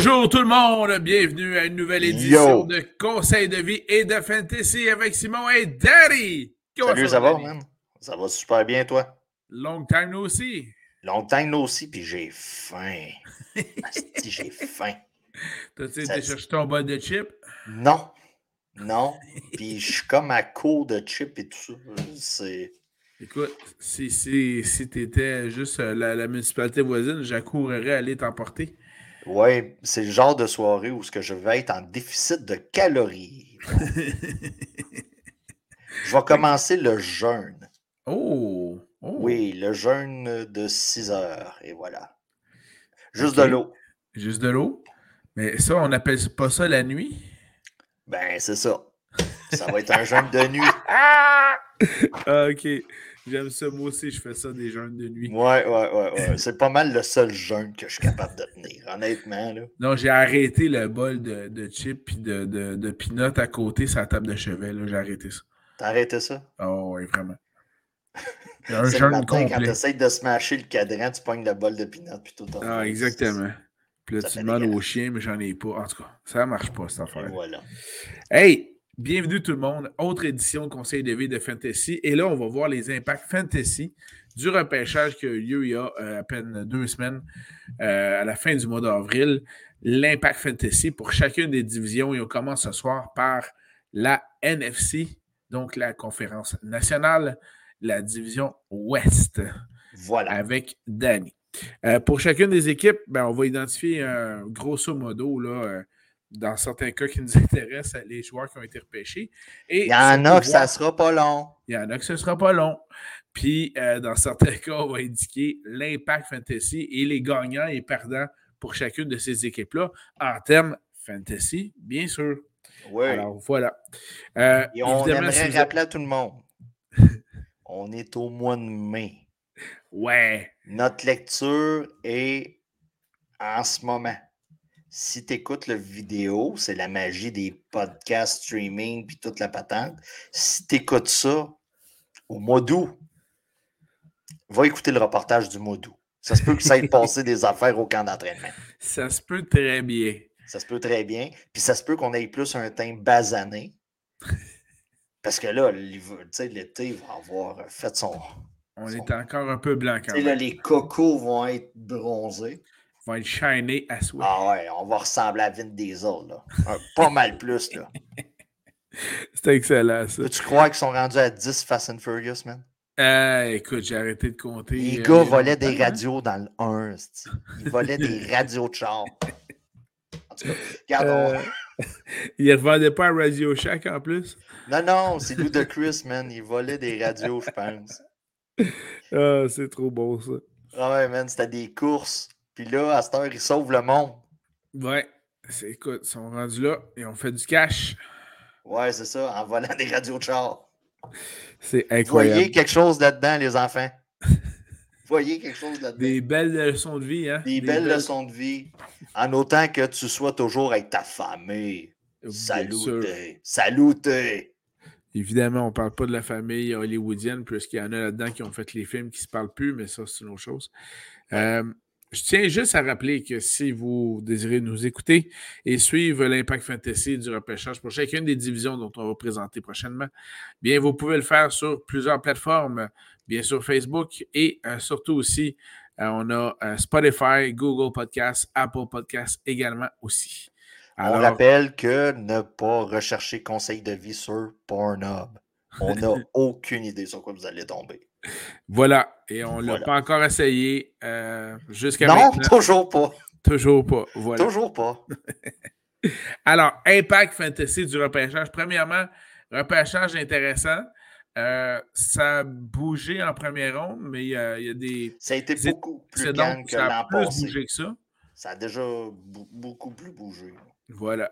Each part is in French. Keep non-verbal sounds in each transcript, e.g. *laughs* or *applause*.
Bonjour tout le monde, bienvenue à une nouvelle édition de Conseil de vie et de fantasy avec Simon et Daddy. Salut, ça, va, man? Ça va super bien, toi? Long time no see. Long time no see, puis j'ai faim. *laughs* j'ai faim. T'as-tu été chercher ton bol de chips? Non. Non. *laughs* Puis je suis comme à court de chips et tout ça. C'est. Écoute, si, si, si tu étais juste euh, la, la municipalité voisine, j'accourrais aller t'emporter. Oui, c'est le genre de soirée où ce que je vais être en déficit de calories. je vais *laughs* commencer le jeûne. Oh, oh, Oui, le jeûne de 6 heures. Et voilà. Juste de l'eau. Juste de l'eau? Mais ça, on n'appelle pas ça la nuit? Ben, c'est ça. Ça va être un jeûne de nuit. *laughs* ah, OK. J'aime ça. Moi aussi, je fais ça des jeûnes de nuit. Ouais, ouais, ouais. ouais. *laughs* C'est pas mal le seul jeûne que je suis capable de tenir, honnêtement. Là. Non, j'ai arrêté le bol de, de chips et de, de, de peanuts à côté sur la table de chevet. J'ai arrêté ça. T'as arrêté ça? Oh, oui, vraiment. *laughs* Un jeûne matin, complet. Quand tu essaies de smasher le cadran, tu pognes le bol de peanuts puis tout. Ah, exactement. Puis là, tu demandes au chien, mais j'en ai pas. En tout cas, ça marche pas, cette affaire. voilà. Hey! Bienvenue tout le monde. Autre édition de Conseil de vie de Fantasy. Et là, on va voir les impacts Fantasy du repêchage qui a eu lieu il y a euh, à peine deux semaines, euh, à la fin du mois d'avril. L'impact Fantasy pour chacune des divisions. Et on commence ce soir par la NFC, donc la conférence nationale, la division Ouest. Voilà. Avec Danny. Euh, pour chacune des équipes, ben, on va identifier grosso modo là, dans certains cas qui nous *laughs* intéressent, les joueurs qui ont été repêchés. Et il y en a que ça ne sera pas long. Il y en a que ce ne sera pas long. Puis, euh, dans certains *laughs* cas, on va indiquer l'impact fantasy et les gagnants et perdants pour chacune de ces équipes-là en termes fantasy, bien sûr. Oui. Alors, voilà. Euh, et on aimerait rappeler à tout le monde, *laughs* on est au mois de mai. Ouais. Notre lecture est en ce moment si tu écoutes la vidéo, c'est la magie des podcasts, streaming, puis toute la patente. Si tu écoutes ça au mois d'août, va écouter le reportage du mois d'août. Ça se peut que ça ait *laughs* passé des affaires au camp d'entraînement. Ça se peut très bien. Ça se peut très bien. Puis ça se peut qu'on ait plus un teint basané. Parce que là, l'été va avoir fait son. On est encore un peu blanc quand même. Là, les cocos vont être bronzés va être shiny à soi. Ah ouais, on va ressembler à Vin Diesel, là. pas mal plus, là. *laughs* C'est excellent, ça. Tu crois qu'ils sont rendus à 10 Fast and Furious, man? Euh, écoute, j'ai arrêté de compter. Les euh, gars volaient des radios dans le 1. Ils volaient des *laughs* radios de char. En tout cas, regarde. Euh, *laughs* ils ne revendaient pas à Radio Shack en plus? Non, non, c'est Lou de Chris, man. Ils volaient des radios, je pense. Ah, c'est trop beau, ça. Ah ouais, man, c'était des courses puis là, à cette heure, ils sauvent le monde. Ouais. Écoute, ils sont rendus là et on fait du cash. Ouais, c'est ça, en volant des radios de char. C'est incroyable. Voyez quelque chose là-dedans, les enfants. *laughs* Voyez quelque chose là-dedans. Des belles leçons de vie, hein? Des, belles, leçons de vie. En autant que tu sois toujours avec ta famille. Saluté. Saluté. Évidemment, on ne parle pas de la famille hollywoodienne, puisqu'il y en a là-dedans qui ont fait les films qui ne se parlent plus, mais ça, c'est une autre chose. Euh, je tiens juste à rappeler que si vous désirez nous écouter et suivre l'impact fantasy du repêchage pour chacune des divisions dont on va présenter prochainement, bien, vous pouvez le faire sur plusieurs plateformes, bien sûr Facebook et euh, surtout aussi, euh, on a euh, Spotify, Google Podcasts, Apple Podcasts également aussi. on rappelle que ne pas rechercher conseil de vie sur Pornhub. On n'a *laughs* aucune idée sur quoi vous allez tomber. Voilà. Et on ne l'a pas encore essayé euh, jusqu'à maintenant. Non, toujours pas. Toujours pas. Voilà. Toujours pas. *laughs* Alors, impact fantasy du repêchage. Premièrement, repêchage intéressant. Euh, ça a bougé en première ronde, mais il y, a, des. Ça a été beaucoup plus calme que l'an passé. bougé que ça. Ça a déjà beaucoup plus bougé. Voilà.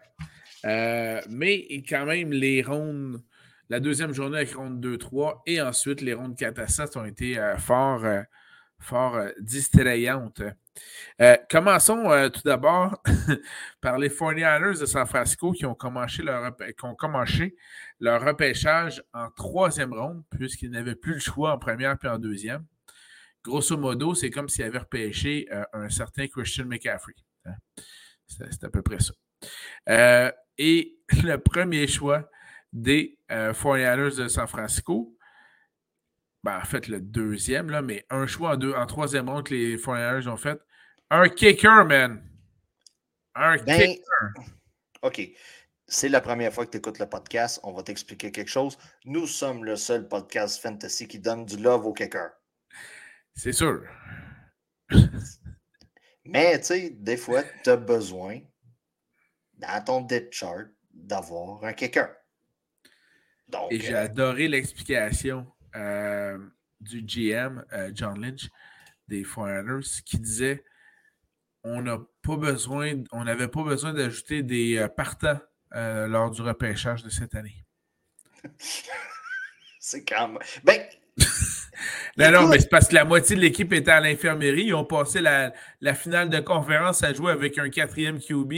Euh, mais quand même, les rondes la deuxième journée avec ronde 2-3 et ensuite les rondes 4 à 7 ont été euh, fort, euh, fort euh, distrayantes. commençons tout d'abord *laughs* par les 49ers de San Francisco qui ont commencé leur, qui ont commencé leur repêchage en troisième ronde puisqu'ils n'avaient plus le choix en première puis en deuxième. Grosso modo, c'est comme s'ils avaient repêché un certain Christian McCaffrey. Hein. C'est à peu près ça. Et *laughs* le premier choix des euh, 49ers de San Francisco, ben, en fait, le deuxième, là, mais un choix en, deux, en troisième ronde que les 49ers ont fait. Un kicker, man. Un ben, kicker. OK. C'est la première fois que tu écoutes le podcast. On va t'expliquer quelque chose. Nous sommes le seul podcast fantasy qui donne du love au kicker. C'est sûr. Mais, tu sais, des fois, tu as besoin, dans ton depth chart, d'avoir un kicker. Donc, Et j'ai euh, adoré l'explication euh, du GM, euh, John Lynch, des Foreigners, qui disait on n'a pas besoin, on n'avait pas besoin d'ajouter des partants lors du repêchage de cette année. *laughs* c'est quand même. Ben, *laughs* non, non, mais c'est parce que la moitié de l'équipe était à l'infirmerie. Ils ont passé la, finale de conférence à jouer avec un quatrième QB,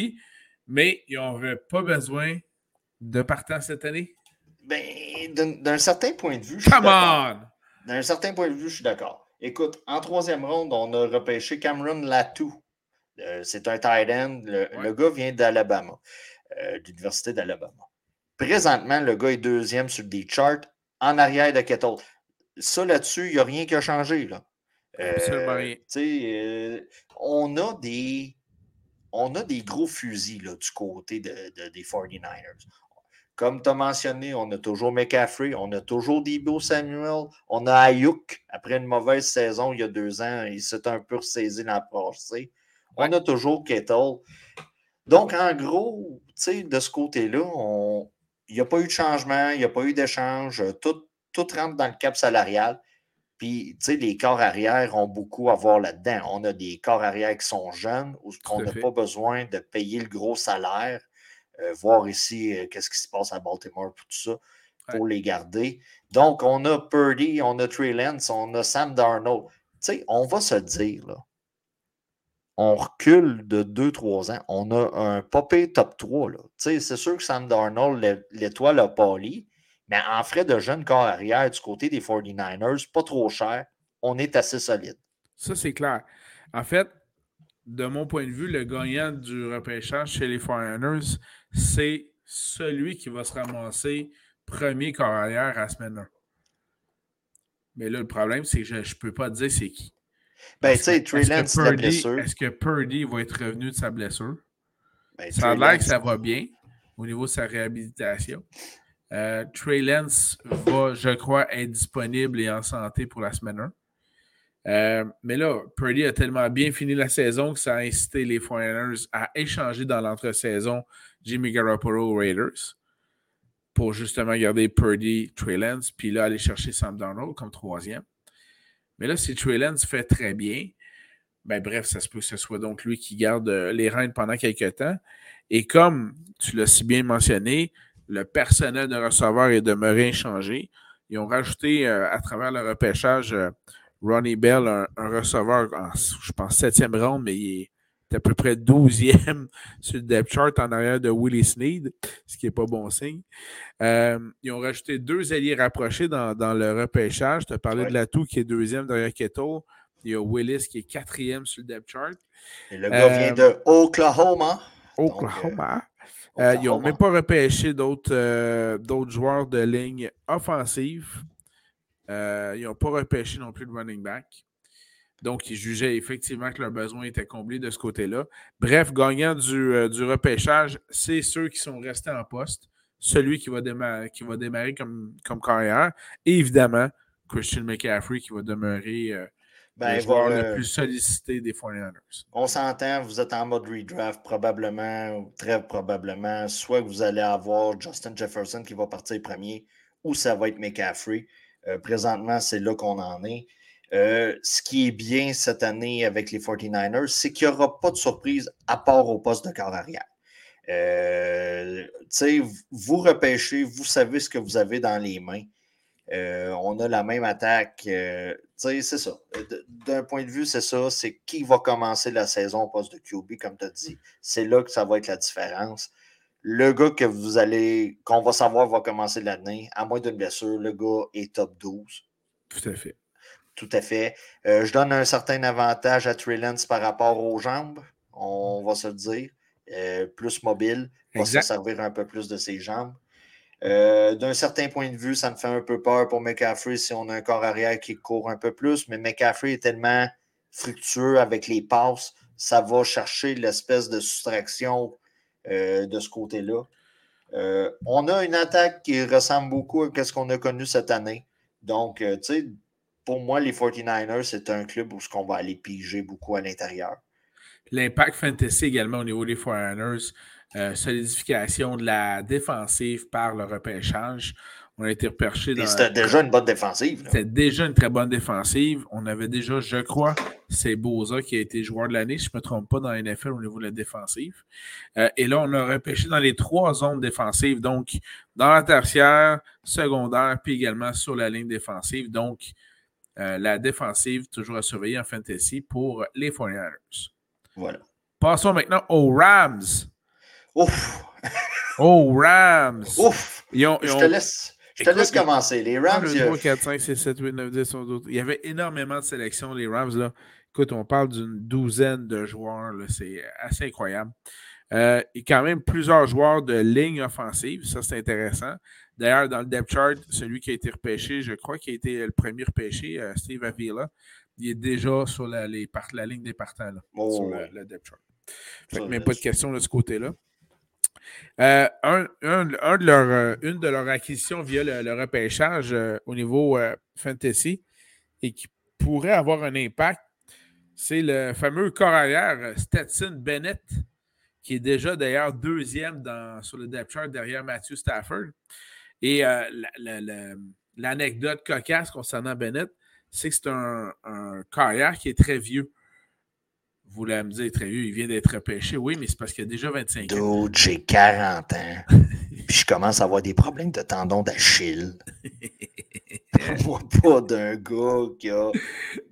mais ils n'avaient pas besoin de partant cette année. Ben, d'un certain point de vue. Come on! D'un certain point de vue, je suis d'accord. Écoute, en troisième ronde, on a repêché Cameron Latou. Euh, c'est un tight end. Le, gars vient d'Alabama, euh, de l'Université d'Alabama. Présentement, le gars est deuxième sur des charts en arrière de Kettle ça là-dessus, il n'y a rien qui a changé. Là. Euh, euh, on, a des, on a des gros fusils là, du côté de, des 49ers. Comme tu as mentionné, on a toujours McCaffrey, on a toujours Debo Samuel, on a Ayuk. Après une mauvaise saison il y a deux ans, il s'est un peu ressaisi l'an passé. On a toujours Kettle. Donc, en gros, de ce côté-là, il n'y a pas eu de changement, il n'y a pas eu d'échange. Tout, tout rentre dans le cap salarial. Puis, tu sais, les corps arrière ont beaucoup à voir là-dedans. On a des corps arrière qui sont jeunes, où on n'a pas besoin de payer le gros salaire. Euh, voir ici euh, qu'est-ce qui se passe à Baltimore pour tout ça, pour les garder. Donc, on a Purdy, on a Trey Lance, on a Sam Darnold. Tu sais, on va se dire, là, on recule de 2-3 ans, on a un popé top 3. C'est sûr que Sam Darnold, l'étoile a pâli, mais en frais de jeune corps arrière du côté des 49ers, pas trop cher, on est assez solide. Ça, c'est clair. En fait, de mon point de vue, le gagnant du repêchage chez les 49ers, c'est celui qui va se ramasser premier corps arrière à la semaine 1. Mais là, le problème, c'est que je ne peux pas dire c'est qui. Ben, tu sais, Trey Lance, Est-ce que Purdy va être revenu de sa blessure? Ben, ça a l'air que ça va bien au niveau de sa réhabilitation. Euh, Trey Lance va, je crois, être disponible et en santé pour la semaine 1. Euh, mais là, Purdy a tellement bien fini la saison que ça a incité les 49 à échanger dans l'entre-saison Jimmy Garoppolo Raiders pour justement garder Purdy, Trey Lance, puis là, aller chercher Sam Darnold comme troisième. Mais là, si Trey fait très bien, ben bref, ça se peut que ce soit donc lui qui garde euh, les rênes pendant quelques temps. Et comme tu l'as si bien mentionné, le personnel de receveur est demeuré inchangé. Ils ont rajouté euh, à travers le repêchage euh, Ronnie Bell, un, receveur, en, je pense, septième ronde, mais il est à peu près douzième *laughs* sur le depth chart en arrière de Willie Sneed, ce qui n'est pas bon signe. Euh, ils ont rajouté deux alliés rapprochés dans, le repêchage. Tu as parlé de Latou qui est deuxième derrière Keto. Il y a Willis qui est quatrième sur le depth chart. Et le gars vient de Oklahoma. Oklahoma. Euh, ils n'ont même pas repêché euh, d'autres joueurs de ligne offensive. Euh, ils n'ont pas repêché non plus de running back. Donc, ils jugeaient effectivement que leurs besoins étaient comblés de ce côté-là. Bref, gagnant du, repêchage, c'est ceux qui sont restés en poste. Celui qui va démarrer, qui va démarrer comme, comme carrière. Et évidemment, Christian McCaffrey qui va demeurer ben, le joueur le plus sollicité des 49ers. On s'entend, vous êtes en mode redraft, probablement, ou très probablement, soit que vous allez avoir Justin Jefferson qui va partir premier, ou ça va être McCaffrey. Euh, présentement, c'est là qu'on en est. Euh, ce qui est bien cette année avec les 49ers, c'est qu'il n'y aura pas de surprise à part au poste de corps arrière. Euh, vous repêchez, vous savez ce que vous avez dans les mains. Euh, on a la même attaque. C'est ça. D'un point de vue, c'est ça. C'est qui va commencer la saison au poste de QB, comme tu as dit. C'est là que ça va être la différence. Le gars que vous allez, qu'on va savoir va commencer l'année, à moins d'une blessure, le gars est top 12. Tout à fait. Tout à fait. Euh, je donne un certain avantage à Trey par rapport aux jambes. On va se le dire. plus mobile, va se servir un peu plus de ses jambes. D'un certain point de vue, ça me fait un peu peur pour McCaffrey si on a un corps arrière qui court un peu plus, mais McCaffrey est tellement fructueux avec les passes, ça va chercher l'espèce de soustraction de ce côté-là. Euh, on a une attaque qui ressemble beaucoup à ce qu'on a connu cette année. Donc, euh, tu sais, pour moi, les 49ers, c'est un club où on va aller piger beaucoup à l'intérieur. L'impact fantasy également au niveau des 49ers, euh, solidification de la défensive par le repêchage. On a été reperché dans. C'était déjà une bonne défensive. C'était déjà une très bonne défensive. On avait déjà, je crois, c'est Boza qui a été joueur de l'année, si je ne me trompe pas, dans la NFL au niveau de la défensive. Euh, et là, on a repêché dans les trois zones défensives, donc dans la tertiaire, secondaire, puis également sur la ligne défensive. Donc, euh, la défensive, toujours à surveiller en fantasy pour les 49ers. Voilà. Passons maintenant aux Rams. Ouf! *laughs* aux Rams! Ouf! je te laisse. Je te laisse commencer. Les Rams. 1, 2, 3, 4, 5, 6, 7, 8, 9, 10, 11, 12. Il y avait énormément de sélections, les Rams. Là. Écoute, on parle d'une douzaine de joueurs. C'est assez incroyable. Euh, il y a quand même plusieurs joueurs de ligne offensive. Ça, c'est intéressant. D'ailleurs, dans le depth chart, celui qui a été repêché, je crois qu'il a été le premier repêché, euh, Steve Avila, il est déjà sur la, les la ligne des partants, là, oh. sur le, depth chart. Fait que même pas de question de ce côté-là. Euh, un, de leur, euh, une de leurs acquisitions via le, repêchage euh, au niveau fantasy et qui pourrait avoir un impact, c'est le fameux corps arrière Stetson Bennett, qui est déjà d'ailleurs deuxième dans, sur le depth chart derrière Matthew Stafford. Et l'anecdote cocasse concernant Bennett, c'est que c'est un, un carrière qui est très vieux. Vous voulez me dire, très vieux, il vient d'être repêché. Oui, mais c'est parce qu'il a déjà 25 ans. Dude, j'ai 40 ans. *laughs* puis je commence à avoir des problèmes de tendons d'Achille. *laughs* vois pas d'un gars qui a.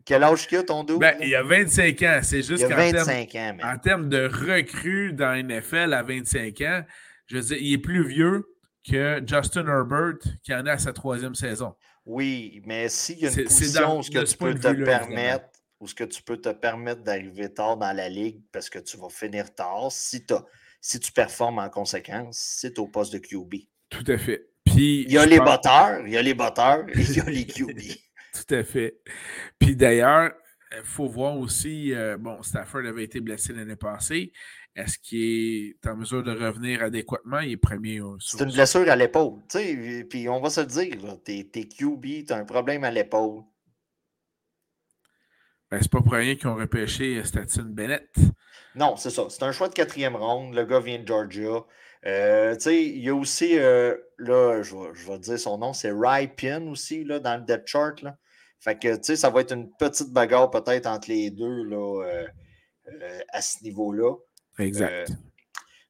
Quel âge qu'il a ton dos? Ben, il a 25 ans. C'est juste qu'en termes, en termes de recrue dans NFL à 25 ans, je veux dire, il est plus vieux que Justin Herbert qui en est à sa troisième saison. Oui, mais s'il y a une position où ce que tu peux te permettre ou ce que tu peux te permettre d'arriver tard dans la ligue parce que tu vas finir tard si, si tu performes en conséquence, c'est au poste de QB. Tout à fait. Puis, il y a les batteurs, il y a les batteurs et il y a les *laughs* QB. Tout à fait. Puis d'ailleurs, il faut voir aussi, euh, bon, Stafford avait été blessé l'année passée. Est-ce qu'il est en mesure de revenir adéquatement? Il est premier. C'est une blessure à l'épaule. Puis on va se le dire, t'es QB, tu as un problème à l'épaule. Ben, c'est pas pour rien qu'ils ont repêché Statine Bennett. Non, c'est ça. C'est un choix de quatrième ronde. Le gars vient de Georgia. Euh, il y a aussi, euh, là, je vais, je vais, dire son nom, c'est Ry Pin aussi, là, dans le depth chart. Là. Fait que, tu sais, ça va être une petite bagarre peut-être entre les deux, là, euh, à ce niveau-là. Exact.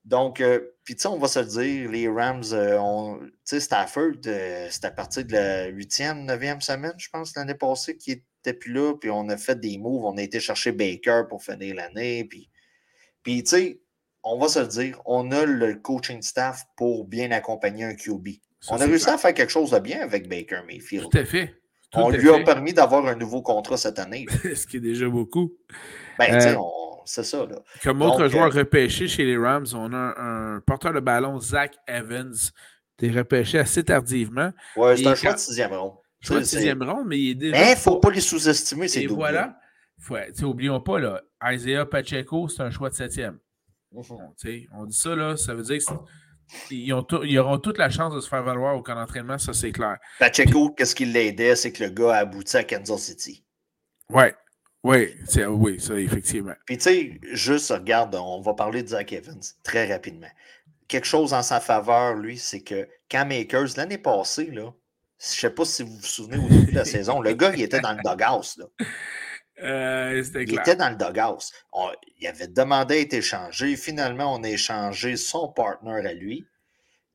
donc, puis, tu sais, on va se dire, les Rams, tu sais, Stafford, c'est à partir de la huitième, neuvième semaine, je pense, l'année passée, qui est plus là, puis on a fait des moves, on a été chercher Baker pour finir l'année, puis, puis tu sais, on va se le dire, on a le coaching staff pour bien accompagner un QB. on a réussi à faire quelque chose de bien avec Baker Mayfield. Tout à fait. on lui a permis d'avoir un nouveau contrat cette année. *laughs* Ce qui est déjà beaucoup. Ben, euh, c'est ça. Là. Comme autre joueur euh, repêché chez les Rams, on a un, porteur de ballon, Zach Evans, qui est repêché assez tardivement. Oui, c'est un choix de sixième rond. Choix de sixième ronde, mais il est déjà. Mais il ne faut pas les sous-estimer, c'est Et voilà. oublions pas, là, Isaiah Pacheco, c'est un choix de septième. Mhm. on dit ça, là, ça veut dire qu'ils auront toute la chance de se faire valoir au camp d'entraînement, ça c'est clair. Pacheco, qu'est-ce qui l'aidait, c'est que le gars a abouti à Kansas City. Ouais. Oui, oui, ça, effectivement. Puis, tu sais, juste, regarde, on va parler de Zach Evans très rapidement. Quelque chose en sa faveur, lui, c'est que Cam Akers, l'année passée, là, je ne sais pas si vous vous souvenez au début de la *laughs* saison, le gars, il était dans le doghouse. Euh, il était dans le doghouse. il avait demandé à être échangé. Finalement, on a échangé son partner à lui.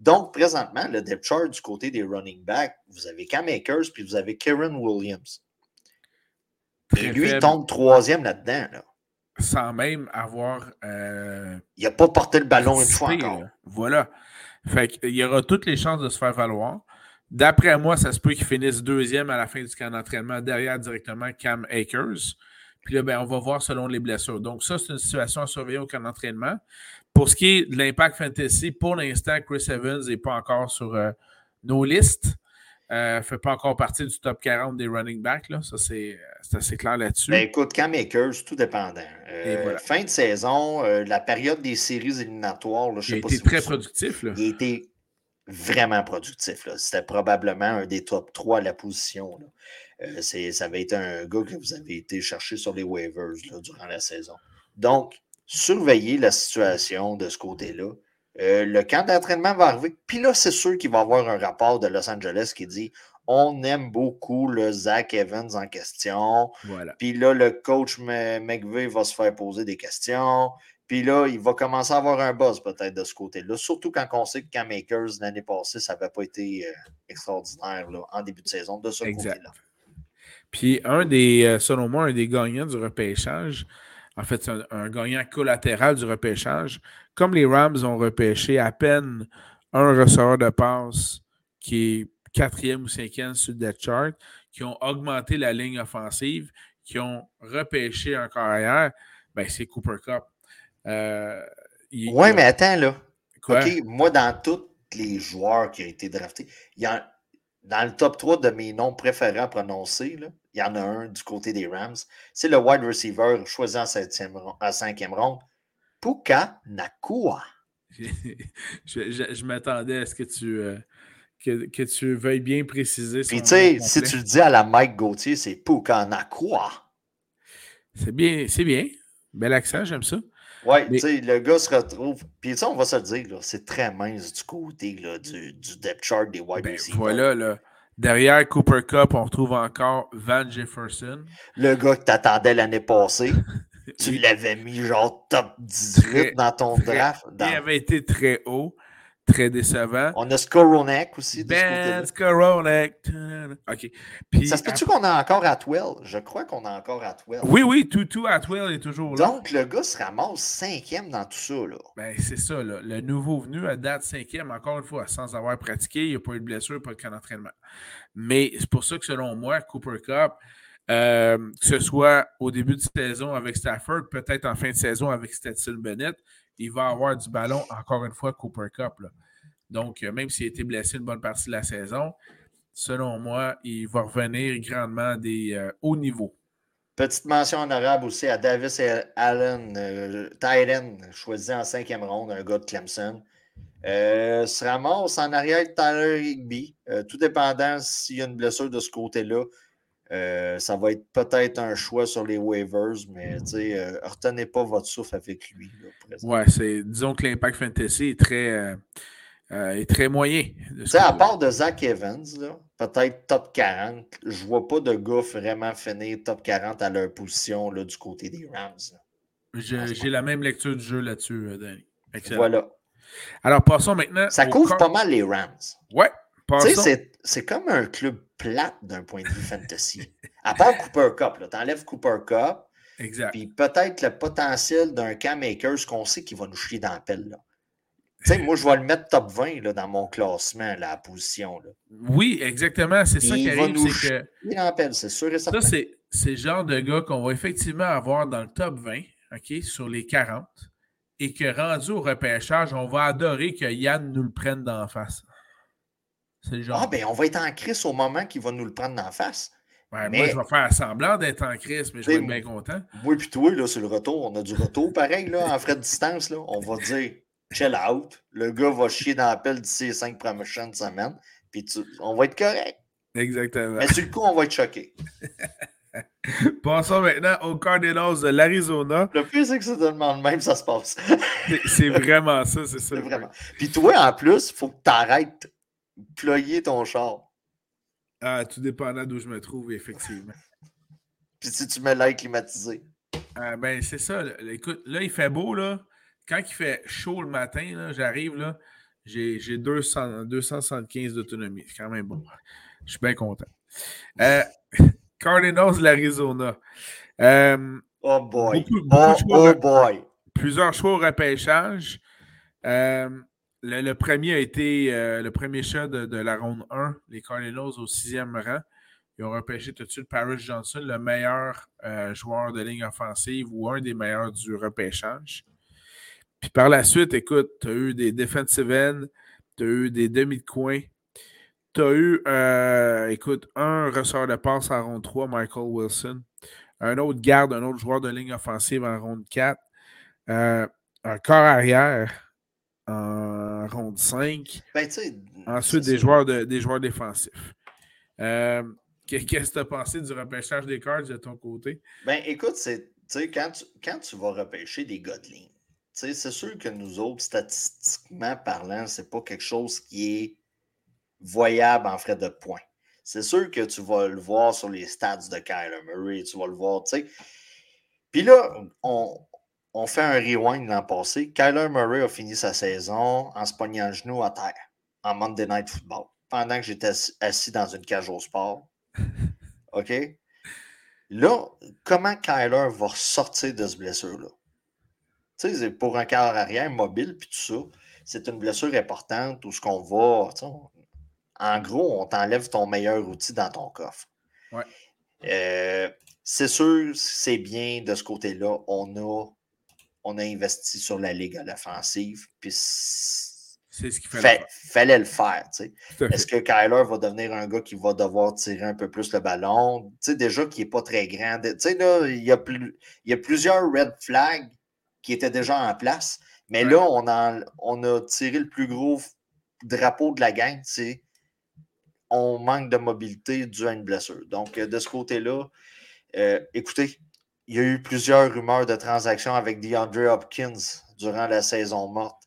Donc, présentement, le depth chart du côté des running backs, vous avez Cam Akers puis vous avez Kieran Williams. Et lui, il tombe troisième là-dedans. Sans même avoir. Euh, il n'a pas porté le ballon une fois encore. Voilà. Fait qu'il y aura toutes les chances de se faire valoir. D'après moi, ça se peut qu'il finisse deuxième à la fin du camp d'entraînement, derrière directement Cam Akers. Puis là, ben, on va voir selon les blessures. Donc, ça, c'est une situation à surveiller au camp d'entraînement. pour ce qui est de l'impact fantasy, pour l'instant, Chris Evans n'est pas encore sur nos listes. Ne fait pas encore partie du top 40 des running backs. Là. Ça, c'est assez clair là-dessus. Ben, écoute, Cam Makers, tout dépendant. Fin de saison, la période des séries éliminatoires, là, je sais il pas a été très productif. Là. Il a été vraiment productif. C'était probablement un des top 3 à la position. Euh, ça avait été un gars que vous avez été chercher sur les waivers durant la saison. Donc, surveillez la situation de ce côté-là. Euh, le camp d'entraînement va arriver. Puis là, c'est sûr qu'il va y avoir un rapport de Los Angeles qui dit on aime beaucoup le Zach Evans en question. Puis là, le coach McVeigh va se faire poser des questions. Puis là, il va commencer à avoir un buzz peut-être de ce côté-là. Surtout quand on sait que Cam Makers, l'année passée, ça n'avait pas été euh, extraordinaire en début de saison de ce côté-là. Puis un des, euh, selon moi, un des gagnants du repêchage, en fait, un, gagnant collatéral du repêchage. Comme les Rams ont repêché à peine un receveur de passe qui est quatrième ou cinquième sur le depth chart, qui ont augmenté la ligne offensive, qui ont repêché un carrière, ben c'est Cooper Cup. Euh, oui, mais attends, là. moi, dans tous les joueurs qui ont été draftés, il y a, dans le top 3 de mes noms préférés à prononcer, là, il y en a un du côté des Rams. C'est le wide receiver choisi en, septième, en cinquième ronde, Puka Nakua. *laughs* je, m'attendais à ce que tu, euh, que, tu veuilles bien préciser. Puis tu sais, si tu le dis à la Mike Gauthier, c'est Puka Nakua. C'est bien, c'est bien. Bel accent, j'aime ça. Oui, tu sais, le gars se retrouve. Puis, ça, on va se le dire, c'est très mince du côté là, du, du, depth chart des wide ben. Voilà, là. Derrière Cooper Cup, on retrouve encore Van Jefferson. Le gars que tu attendais l'année passée. *laughs* tu l'avais mis genre top 18 dans ton draft. Il avait été très haut très décevant. On a Skoronek aussi. Ben Skoronek. OK. Puis, ça se peut-tu qu'on a encore Atwell? Je crois qu'on a encore Atwell. Oui, oui, tout, tout Atwell est toujours là. Donc, le gars se ramasse cinquième dans tout ça. Là. Ben, c'est ça. Là. Le nouveau venu à date cinquième, encore une fois, sans avoir pratiqué. Il n'y a pas eu de blessure, pas de camp d'entraînement. Mais c'est pour ça que, selon moi, Cooper Cup, euh, que ce soit au début de saison avec Stafford, peut-être en fin de saison avec Stetson Bennett, il va avoir du ballon, encore une fois, Cooper Cup. Donc, euh, même s'il a été blessé une bonne partie de la saison, selon moi, il va revenir grandement des euh, hauts niveaux. Petite mention en arabe aussi à Davis Allen, euh, choisi en cinquième ronde, un gars de Clemson. Euh, se en arrière de Tyler Higby, tout dépendant s'il y a une blessure de ce côté-là. Euh, ça va être peut-être un choix sur les waivers, mais euh, retenez pas votre souffle avec lui. ouais, c'est, disons que l'impact fantasy est très, euh, est très moyen. À part de Zach Evans, peut-être top 40, je vois pas de gars vraiment finir top 40 à leur position là, du côté des Rams. J'ai la même lecture du jeu là-dessus, Danny. Voilà. Alors, passons maintenant. Ça couvre pas mal les Rams. Ouais. C'est comme un club plate d'un point de vue fantasy. *laughs* À part Cooper Cup, tu enlèves Cooper Cup. Exact. Puis peut-être le potentiel d'un Cam Makers qu'on sait qu'il va nous chier dans la pelle. Là. sais, moi, je vais le mettre top 20 là, dans mon classement, la position. Là. Oui, exactement. C'est ça qui arrive. C'est que... c'est sûr et certain. Ça, c'est le genre de gars qu'on va effectivement avoir dans le top 20, OK, sur les 40, et que rendu au repêchage, on va adorer que Yann nous le prenne d'en face. Ah, ben, on va être en crise au moment qu'il va nous le prendre en face. Moi, je vais faire semblant d'être en crise, mais je vais être bien content. Moi, puis toi, là, sur le retour, on a du retour pareil, là, en frais de distance. Là. On va dire chill out. Le gars va chier dans la pelle d'ici les cinq prochaines semaines. Puis on va être correct. Exactement. Mais sur le coup, on va être choqué. *laughs* Passons maintenant aux Cardinals de l'Arizona. Le plus, c'est que c'est tellement de même, ça se passe. c'est vraiment ça, c'est ça. Vraiment. Puis toi, en plus, il faut que tu arrêtes ployer ton char. Ah, tout dépendant d'où je me trouve, effectivement. *laughs* Puis si tu mets l'air climatisé. Ah, ben, c'est ça. Écoute, là, il fait beau, là. Quand il fait chaud le matin, j'arrive, là, j'ai 275 d'autonomie. C'est quand même bon. Je suis bien content. Euh, *laughs* Cardinals, l'Arizona. Euh, oh boy. oh, oh boy. Plusieurs choix au repêchage. Euh, le, premier a été euh, le premier chat de, la ronde 1, les Cardinals au sixième rang. Ils ont repêché tout de suite Paris Johnson, le meilleur euh, joueur de ligne offensive ou un des meilleurs du repêchage. Puis par la suite, écoute, tu as eu des defensive ends, tu as eu des demi de tu as eu, euh, écoute, un ressort de passe en ronde 3, Michael Wilson, un autre garde, un autre joueur de ligne offensive en ronde 4, euh, un corps arrière en ronde 5. Ben, Ensuite, des joueurs, de, des joueurs défensifs. Euh, qu'est-ce que tu as pensé du repêchage des cards de ton côté? Ben, écoute, c'est, quand, tu, quand tu vas repêcher des gars de ligne, c'est sûr que nous autres, statistiquement parlant, c'est pas quelque chose qui est voyable en frais de points. C'est sûr que tu vas le voir sur les stats de Kyler Murray, tu vas le voir, tu sais. Puis là, on, on fait un rewind l'an passé. Kyler Murray a fini sa saison en se pognant le genou à terre en Monday Night Football pendant que j'étais assis dans une cage au sport. *laughs* OK? Là, comment Kyler va sortir de ce blessure-là? Tu sais, pour un quart arrière mobile, puis tout ça, c'est une blessure importante où ce qu'on va. En gros, on t'enlève ton meilleur outil dans ton coffre. Ouais. Euh, c'est sûr, c'est bien de ce côté-là. On a on a investi sur la ligue à l'offensive. Puis c'est ce qu'il fallait, fallait le faire. Est-ce que Kyler va devenir un gars qui va devoir tirer un peu plus le ballon? sais déjà qu'il n'est pas très grand. Là, il, y a plus, il y a plusieurs red flags qui étaient déjà en place. Mais là, on a, on a tiré le plus gros drapeau de la gang. C'est on manque de mobilité dû à une blessure. Donc, de ce côté-là, euh, écoutez, il y a eu plusieurs rumeurs de transactions avec DeAndre Hopkins durant la saison morte.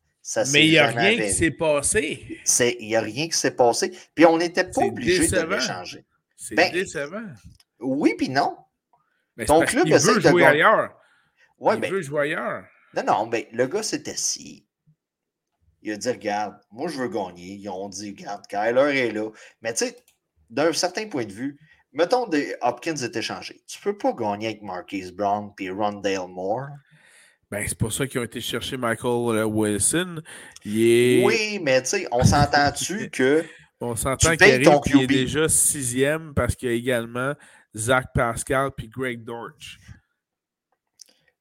Mais il n'y a rien qui s'est passé. Il n'y a rien qui s'est passé. Puis on n'était pas obligé de l'échanger. C'est ben, décevant. Oui, puis non. Mais Ton club il veut jouer ailleurs. Ouais, il ben, veut jouer ailleurs. Non, non, mais le gars s'est assis. Il a dit Regarde, moi je veux gagner. Ils ont dit Regarde, Kyler est là. Mais tu sais, d'un certain point de vue, mettons des Hopkins est échangé. Tu peux pas gagner avec Marquise Brown puis Rondale Moore. Ben, c'est pour ça qu'ils ont été chercher Michael euh, Wilson. Oui, mais tu sais, on s'entend-tu *laughs* que. On s'entend qu'il est déjà sixième parce qu'il y a également Zach Pascal puis Greg Dortch.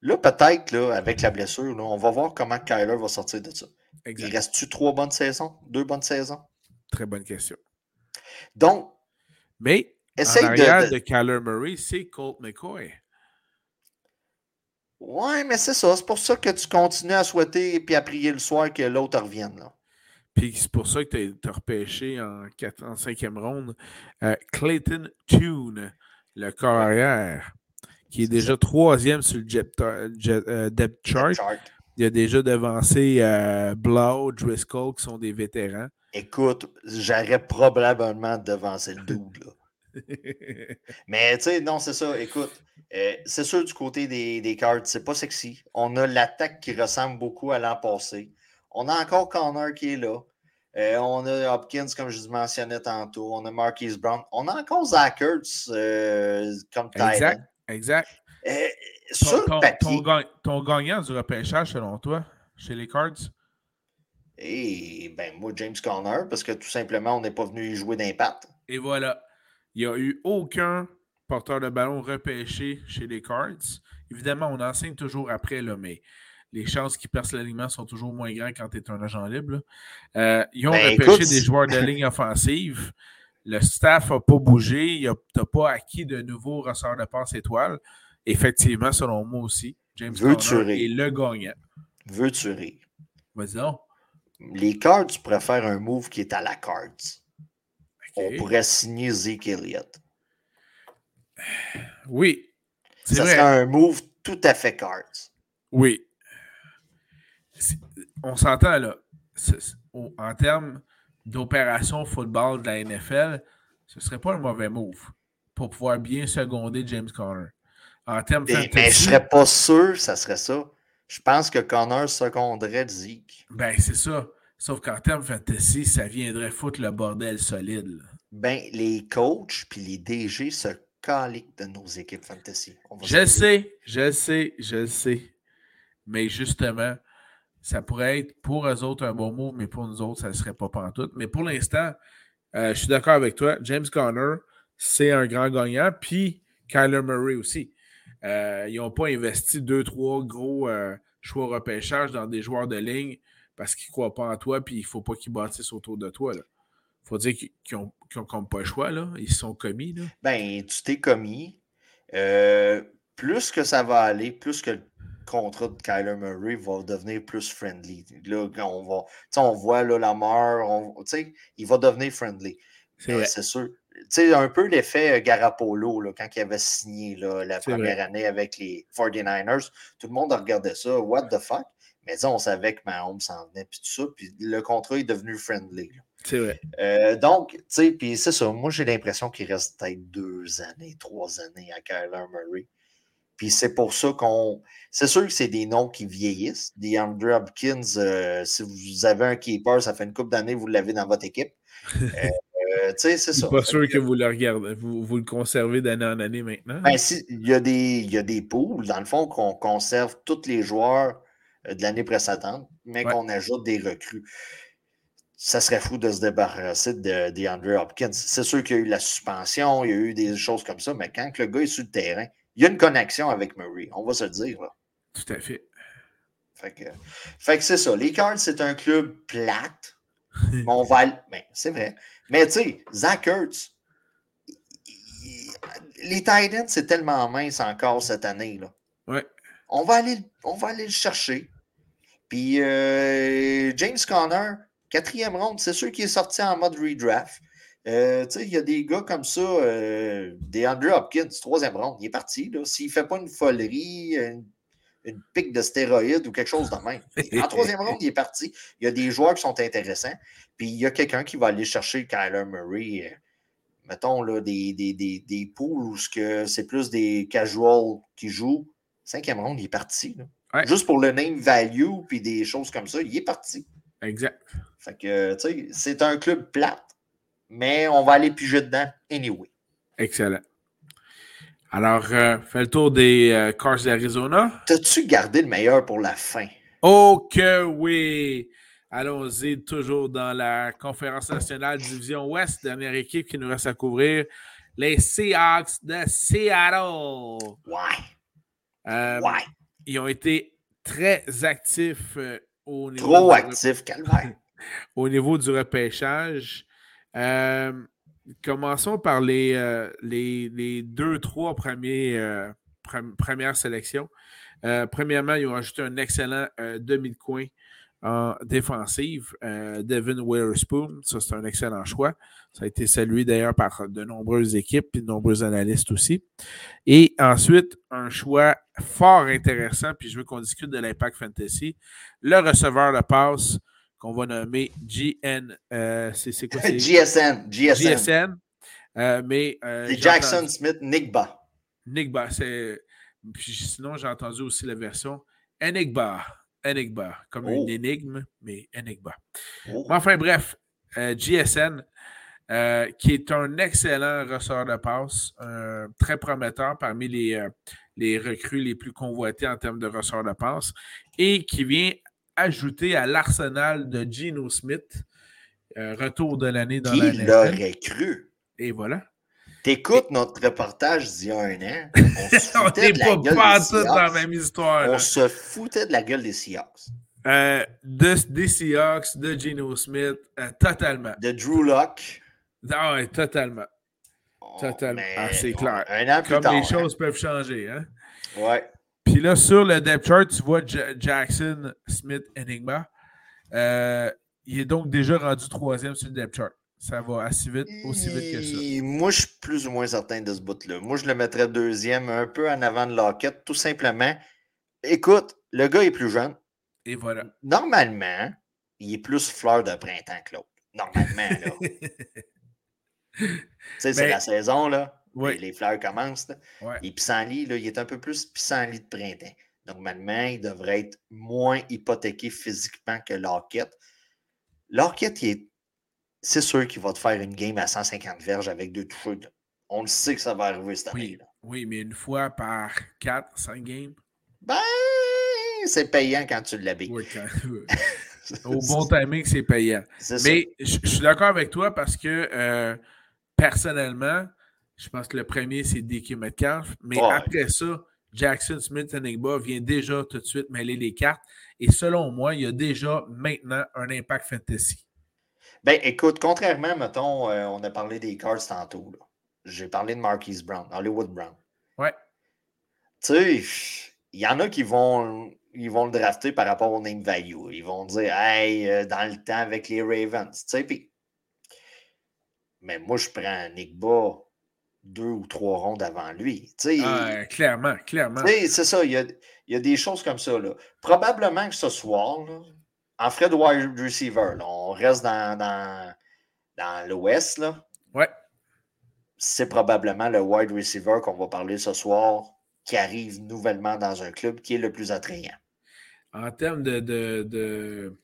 Là, peut-être, avec la blessure, on va voir comment Kyler va sortir de ça. Il reste-tu trois bonnes saisons? Deux bonnes saisons? Très bonne question. Donc. Mais Essaye en arrière de, Kyler Murray, c'est Colt McCoy. Ouais, mais c'est ça. C'est pour ça que tu continues à souhaiter et à prier le soir que l'autre revienne. Là. Puis c'est pour ça que tu as, repêché en, en cinquième ronde euh, Clayton Tune, le corps arrière, qui est, déjà troisième sur le jet, euh, depth chart. Il a déjà devancé euh, Blau, Driscoll, qui sont des vétérans. Écoute, j'aurais probablement devancé le *laughs* double. *laughs* Mais tu sais, non, c'est ça. Écoute, euh, c'est sûr du côté des, des cards, c'est pas sexy. On a l'attaque qui ressemble beaucoup à l'an passé. On a encore Connor qui est là. Euh, on a Hopkins, comme je vous mentionnais tantôt. On a Marquise Brown. On a encore Zach Ertz euh, comme Exact. Exact. sur ton, papier, ton, gagnant du repêchage, selon toi, chez les Cards? Et eh, ben, moi, James Conner, parce que tout simplement, on n'est pas venu y jouer d'impact. Et voilà. Il n'y a eu aucun porteur de ballon repêché chez les Cards. Évidemment, on enseigne toujours après, là, mais les chances qu'ils percent l'alignement sont toujours moins grandes quand tu es un agent libre. Euh, ils ont ben, repêché des joueurs de *laughs* ligne offensive. Le staff n'a pas bougé. Tu n'as pas acquis de nouveaux ressorts de passe étoiles. Effectivement, selon moi aussi, James Conner est le gagnant. Veux-tu rire? Vas-y Les Cards préfèrent un move qui est à la Cards on pourrait signer Zeke Elliott. Oui. Ça serait un move tout à fait cards. Oui. On s'entend là. En termes d'opération football de la NFL, ce ne serait pas un mauvais move pour pouvoir bien seconder James Conner. En termes mais, mais je ne serais pas sûr ça serait ça. Je pense que Conner seconderait Zeke. Ben, c'est ça. Sauf qu'en termes fantasy, ça viendrait foutre le bordel solide. Ben, les coachs puis les DG se caliquent de nos équipes fantasy. Je sais, je sais, je sais. Mais justement, ça pourrait être pour eux autres un bon mot, mais pour nous autres, ça ne serait pas tout. Mais pour l'instant, euh, je suis d'accord avec toi. James Conner, c'est un grand gagnant. Puis Kyler Murray aussi. Euh, ils n'ont pas investi deux, trois gros euh, choix repêchage dans des joueurs de ligne parce qu'ils ne croient pas en toi puis il ne faut pas qu'ils bâtissent autour de toi. Il faut dire qu'ils n'ont comme pas le choix. Là. Ils sont commis. Là. Ben, tu t'es commis. Euh, plus que ça va aller, plus que le contrat de Kyler Murray va devenir plus friendly. Là, on, va, on voit là, la mort, il va devenir friendly. C'est sûr. sais, un peu l'effet euh, Garapolo là, quand il avait signé là, la première année avec les 49ers. Tout le monde regardait ça. What the fuck? Mais on savait que Mahomes s'en venait, puis tout ça. Puis le contrat est devenu friendly. C'est vrai. Euh, donc, tu sais, puis c'est ça. Moi, j'ai l'impression qu'il reste peut-être deux années, trois années à Kyler Murray. Puis c'est pour ça qu'on. C'est sûr que c'est des noms qui vieillissent. Des Andrew Hopkins, euh, si vous avez un keeper, ça fait une couple d'années, vous l'avez dans votre équipe. *laughs* Euh, tu sais, c'est ça. pas sûr que, vous le regardez, vous, vous le conservez d'année en année maintenant. Ben, si, il, y a des, il y a des poules, dans le fond, qu'on conserve tous les joueurs de l'année précédente, mais qu'on ajoute des recrues ça serait fou de se débarrasser de, de Hopkins. C'est sûr qu'il y a eu la suspension, il y a eu des choses comme ça, mais quand le gars est sur le terrain, il y a une connexion avec Murray, on va se le dire. Là. Tout à fait. Fait que, fait que c'est ça. Les Cards, c'est un club plate. *laughs* on va. Ben, c'est vrai. Mais tu sais, Zach Ertz, les Titans, c'est tellement mince encore cette année. Là. Ouais. On va aller, on va aller le chercher. Puis euh, James Conner, Quatrième ronde, c'est sûr qu'il est sorti en mode redraft. Euh, il y a des gars comme ça, euh, des Andrew Hopkins, troisième ronde, il est parti. S'il ne fait pas une folerie, une, pique de stéroïdes ou quelque chose de même. En troisième ronde, il est parti. Il y a des joueurs qui sont intéressants. Puis il y a quelqu'un qui va aller chercher Kyler Murray. Mettons là, des, des, des, des poules où c'est plus des casuals qui jouent. Cinquième ronde, il est parti. Juste pour le name value puis des choses comme ça, il est parti. Exact. Fait que, tu sais, c'est un club plate, mais on va aller piger dedans anyway. Excellent. Alors, euh, fais le tour des euh, Cars d'Arizona. T'as-tu gardé le meilleur pour la fin? Oh que oui! Allons-y, toujours dans la conférence nationale Division Ouest, dernière équipe qui nous reste à couvrir, les Seahawks de Seattle. Ouais. Euh, ouais. Ils ont été très actifs au niveau. Trop actifs, calvaire. *laughs* au niveau du repêchage. Euh, commençons par les, euh, les, deux, trois premiers, euh, premières sélections. premièrement, ils ont ajouté un excellent demi de coin en défensive, Devin Witherspoon. Ça, c'est un excellent choix. Ça a été salué d'ailleurs par de nombreuses équipes et de nombreux analystes aussi. Et ensuite, un choix fort intéressant, puis je veux qu'on discute de l'impact fantasy. Le receveur de passe, qu'on va nommer GN. Euh, c'est quoi? GSN. GSN. GSN. Euh, mais. Euh, c'est Jackson Smith Nigba. Nigba. C'est... Puis sinon, j'ai entendu aussi la version Enigba. Enigba. Comme une oh. énigme, mais Enigba. Oh. Enfin, bref. GSN. qui est un excellent ressort de passe, très prometteur parmi les, les recrues les plus convoitées en termes de ressort de passe, et qui vient ajouté à l'arsenal de Gino Smith. Euh, retour de l'année dans la Qui l'aurait cru? Et voilà. T'écoutes notre reportage d'il y a un an. *laughs* On se foutait pas, dans la même histoire. On se foutait de la gueule des Seahawks. Euh, de, des Seahawks, de Gino Smith, euh, totalement. De Drew Locke. Ah oui, totalement. Oh, totalement. Ah, c'est clair. Un an plus Comme les hein. choses peuvent changer. Hein? Ouais. Puis là, sur le depth chart, tu vois Jackson, Smith, Enigma. Euh, il est donc déjà rendu troisième sur le depth chart. Ça va assez vite, aussi vite que ça. Moi, je suis plus ou moins certain de ce bout-là. Moi, je le mettrais deuxième, un peu en avant de Lockett, tout simplement. Écoute, le gars est plus jeune. Et voilà. Normalement, il est plus fleur de printemps que l'autre. Normalement, là. *laughs* tu sais, c'est la saison, là. Les, fleurs commencent. Et pissenlit, là, il est un peu plus pissenlit de printemps. Normalement, il devrait être moins hypothéqué physiquement que l'Orquette. L'Orquette, est... c'est sûr qu'il va te faire une game à 150 verges avec deux touches. On le sait que ça va arriver cette année. Oui, oui mais une fois par 4, 5 games? Ben, c'est payant quand tu l'habilles. Oui, *laughs* Au bon timing, c'est payant. Mais je suis d'accord avec toi parce que personnellement, je pense que le premier, c'est DK Metcalf. Mais après ça, Jackson Smith Enigba vient déjà tout de suite mêler les cartes. Et selon moi, il y a déjà maintenant un impact fantasy. Ben, écoute, contrairement, mettons, euh, on a parlé des cards tantôt. J'ai parlé de Marquise Brown, Hollywood Brown. Ouais. Tu sais, il y en a qui vont, ils vont le drafter par rapport au name value. Ils vont dire, hey, euh, dans le temps avec les Ravens. Tu sais, puis. Mais moi, je prends Nick Ba deux ou trois rondes avant lui. Tu sais, ah, clairement, clairement. C'est ça, il y a, il y a, des choses comme ça. Là. Probablement que ce soir, là, en frais de wide receiver, on reste dans, dans, dans l'Ouest. Ouais. C'est probablement le wide receiver qu'on va parler ce soir qui arrive nouvellement dans un club qui est le plus attrayant. En termes de, de, de,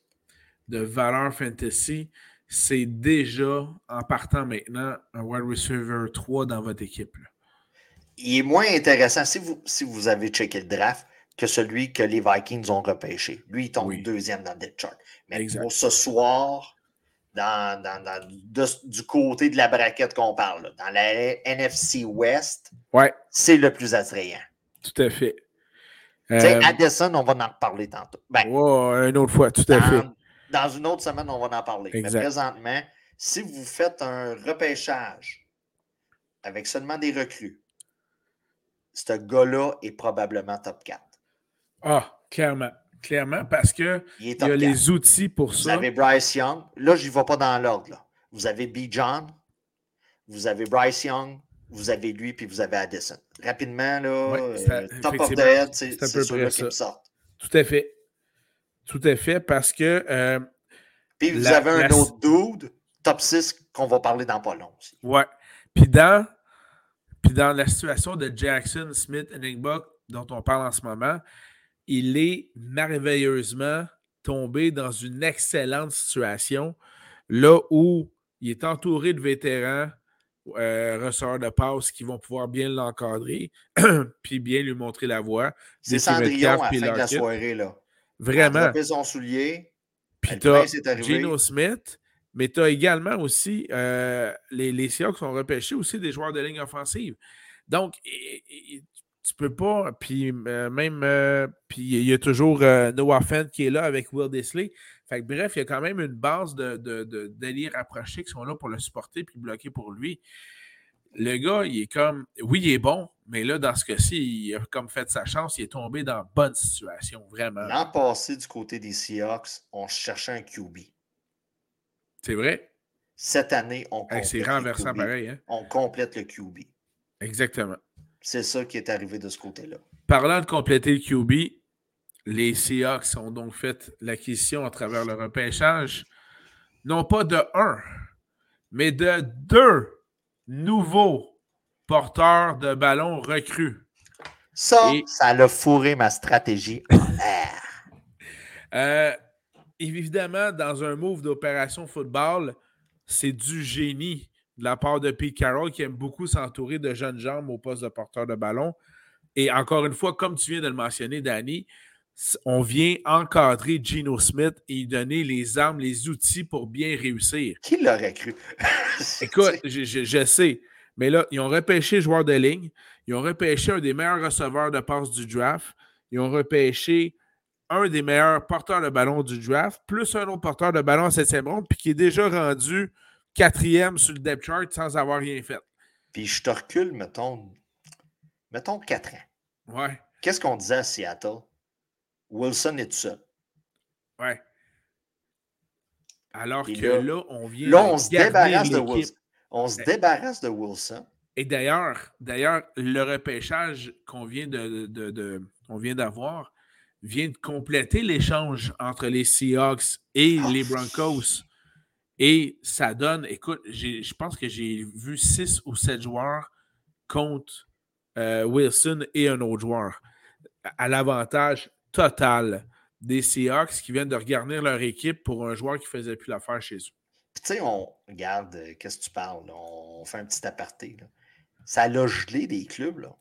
de valeur fantasy, c'est déjà, en partant maintenant, un wide receiver 3 dans votre équipe. Il est moins intéressant si vous, si vous avez checké le draft que celui que les Vikings ont repêché. Lui, il tombe deuxième dans le depth chart. Mais pour ce soir, dans, dans, du côté de la braquette qu'on parle, dans la NFC West, ouais. c'est le plus attrayant. Tout à fait. Euh, Addison, on va en reparler tantôt. Ben, une autre fois, tout à fait. Dans une autre semaine, on va en parler. Mais présentement, si vous faites un repêchage avec seulement des recrues, ce gars-là est probablement top 4. Ah, clairement. Clairement, parce qu'il y a les outils pour ça. Vous avez Bryce Young. Là, je n'y vais pas dans l'ordre. Vous avez B. John. Vous avez Bryce Young. Vous avez lui, puis vous avez Addison. Rapidement, là, euh, top of the head, c'est ceux-là qui me sortent. Tout à fait. Tout à fait, parce que. Euh, puis vous avez un autre dude, top 6, qu'on va parler dans pas long aussi. Ouais. Puis dans, puis dans la situation de Jackson, Smith et Nickbuck, dont on parle en ce moment, il est merveilleusement tombé dans une excellente situation, là où il est entouré de vétérans, euh, de passe qui vont pouvoir bien l'encadrer, *clears throat* puis bien lui montrer la voie. C'est Cendrillon à la fin de la soirée. Là. Vraiment. Il a son soulier. Puis tu as Gino Smith, mais tu as également aussi euh, les, les Seahawks ont repêché aussi des joueurs de ligne offensive. Donc, tu peux pas. Puis euh, même, euh, puis il y a toujours euh, Noah Fent qui est là avec Will Disley. Fait que, bref, il y a quand même une base de, de, de rapprochés qui sont là pour le supporter puis bloquer pour lui. Le gars, il est comme, oui, il est bon, mais là, dans ce cas-ci, il a comme fait sa chance, il est tombé dans bonne situation, vraiment. L'an passé, du côté des Seahawks, on cherchait un QB. C'est vrai? Cette année, on complète. C'est renversant pareil, hein? On complète le QB. Exactement. C'est ça qui est arrivé de ce côté-là. Parlant de compléter le QB, les Seahawks ont donc fait l'acquisition à travers le repêchage, non pas de un, mais de deux nouveaux porteurs de ballon recrues. Ça, ça a fourré ma stratégie en l'air. Euh, évidemment, dans un move d'opération football, c'est du génie de la part de Pete Carroll qui aime beaucoup s'entourer de jeunes jambes au poste de porteur de ballon. Et encore une fois, comme tu viens de le mentionner, Danny, on vient encadrer Gino Smith et lui donner les armes, les outils pour bien réussir. Qui l'aurait cru? *laughs* Écoute, je, sais. Mais là, ils ont repêché joueur de ligne. Ils ont repêché un des meilleurs receveurs de passe du draft. Ils ont repêché un des meilleurs porteurs de ballon du draft, plus un autre porteur de ballon en septième ronde, puis qui est déjà rendu quatrième sur le depth chart sans avoir rien fait. Puis je te recule, mettons, mettons quatre ans. Ouais. Qu'est-ce qu'on disait à Seattle? Wilson est tout seul. Ouais. Alors que là, on vient. Là, on se débarrasse de Wilson. On se débarrasse de Wilson. Et d'ailleurs, d'ailleurs, le repêchage qu'on vient de, de, de on vient d'avoir vient de compléter l'échange entre les Seahawks et ah, les Broncos. Et ça donne, écoute, je pense que j'ai vu six ou sept joueurs contre euh, Wilson et un autre joueur. À l'avantage total des Seahawks qui viennent de regarder leur équipe pour un joueur qui ne faisait plus l'affaire chez eux. tu sais, on regarde, euh, qu'est-ce que tu parles? On fait un petit aparté. Ça a gelé des clubs. Là.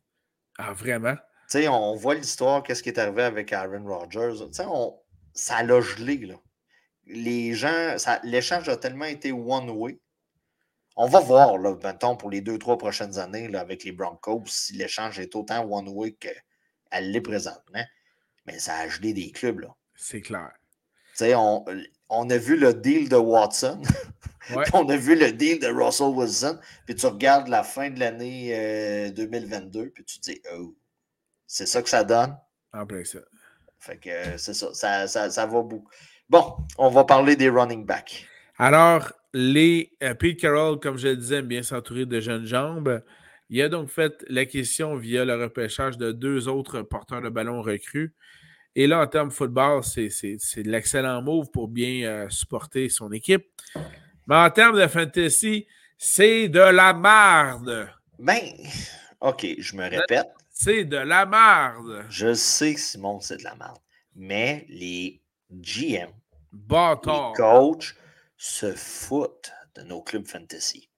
Ah, vraiment? Tu sais, on voit l'histoire, qu'est-ce qui est arrivé avec Aaron Rodgers. Tu sais, ça a gelé. Là les gens, l'échange a tellement été one-way. On va voir, là, pour les deux, trois prochaines années là, avec les Broncos, si l'échange est autant one-way Elle l'est présentement. Mais ça a gelé des clubs, là. C'est clair. Tu sais, on, on, a vu le deal de Watson. *laughs* on a vu le deal de Russell Wilson. Puis tu regardes la fin de l'année 2022, euh, puis tu te dis, oh, c'est ça que ça donne. En plein ça. Fait que euh, c'est ça. Ça, ça. ça, va beaucoup. Bon, on va parler des running backs. Alors, les euh, Pete Carroll, comme je le disais, bien s'entourer de jeunes jambes. Il a donc fait l'acquisition via le repêchage de deux autres porteurs de ballon recrues. Et là, en termes de football, c'est de l'excellent move pour bien euh, supporter son équipe. Mais en termes de fantasy, c'est de la marde. Ben, OK, je me répète. C'est de la marde. Je sais, Simon, c'est de la marde. Mais les GM, les coachs se foutent de nos clubs fantasy.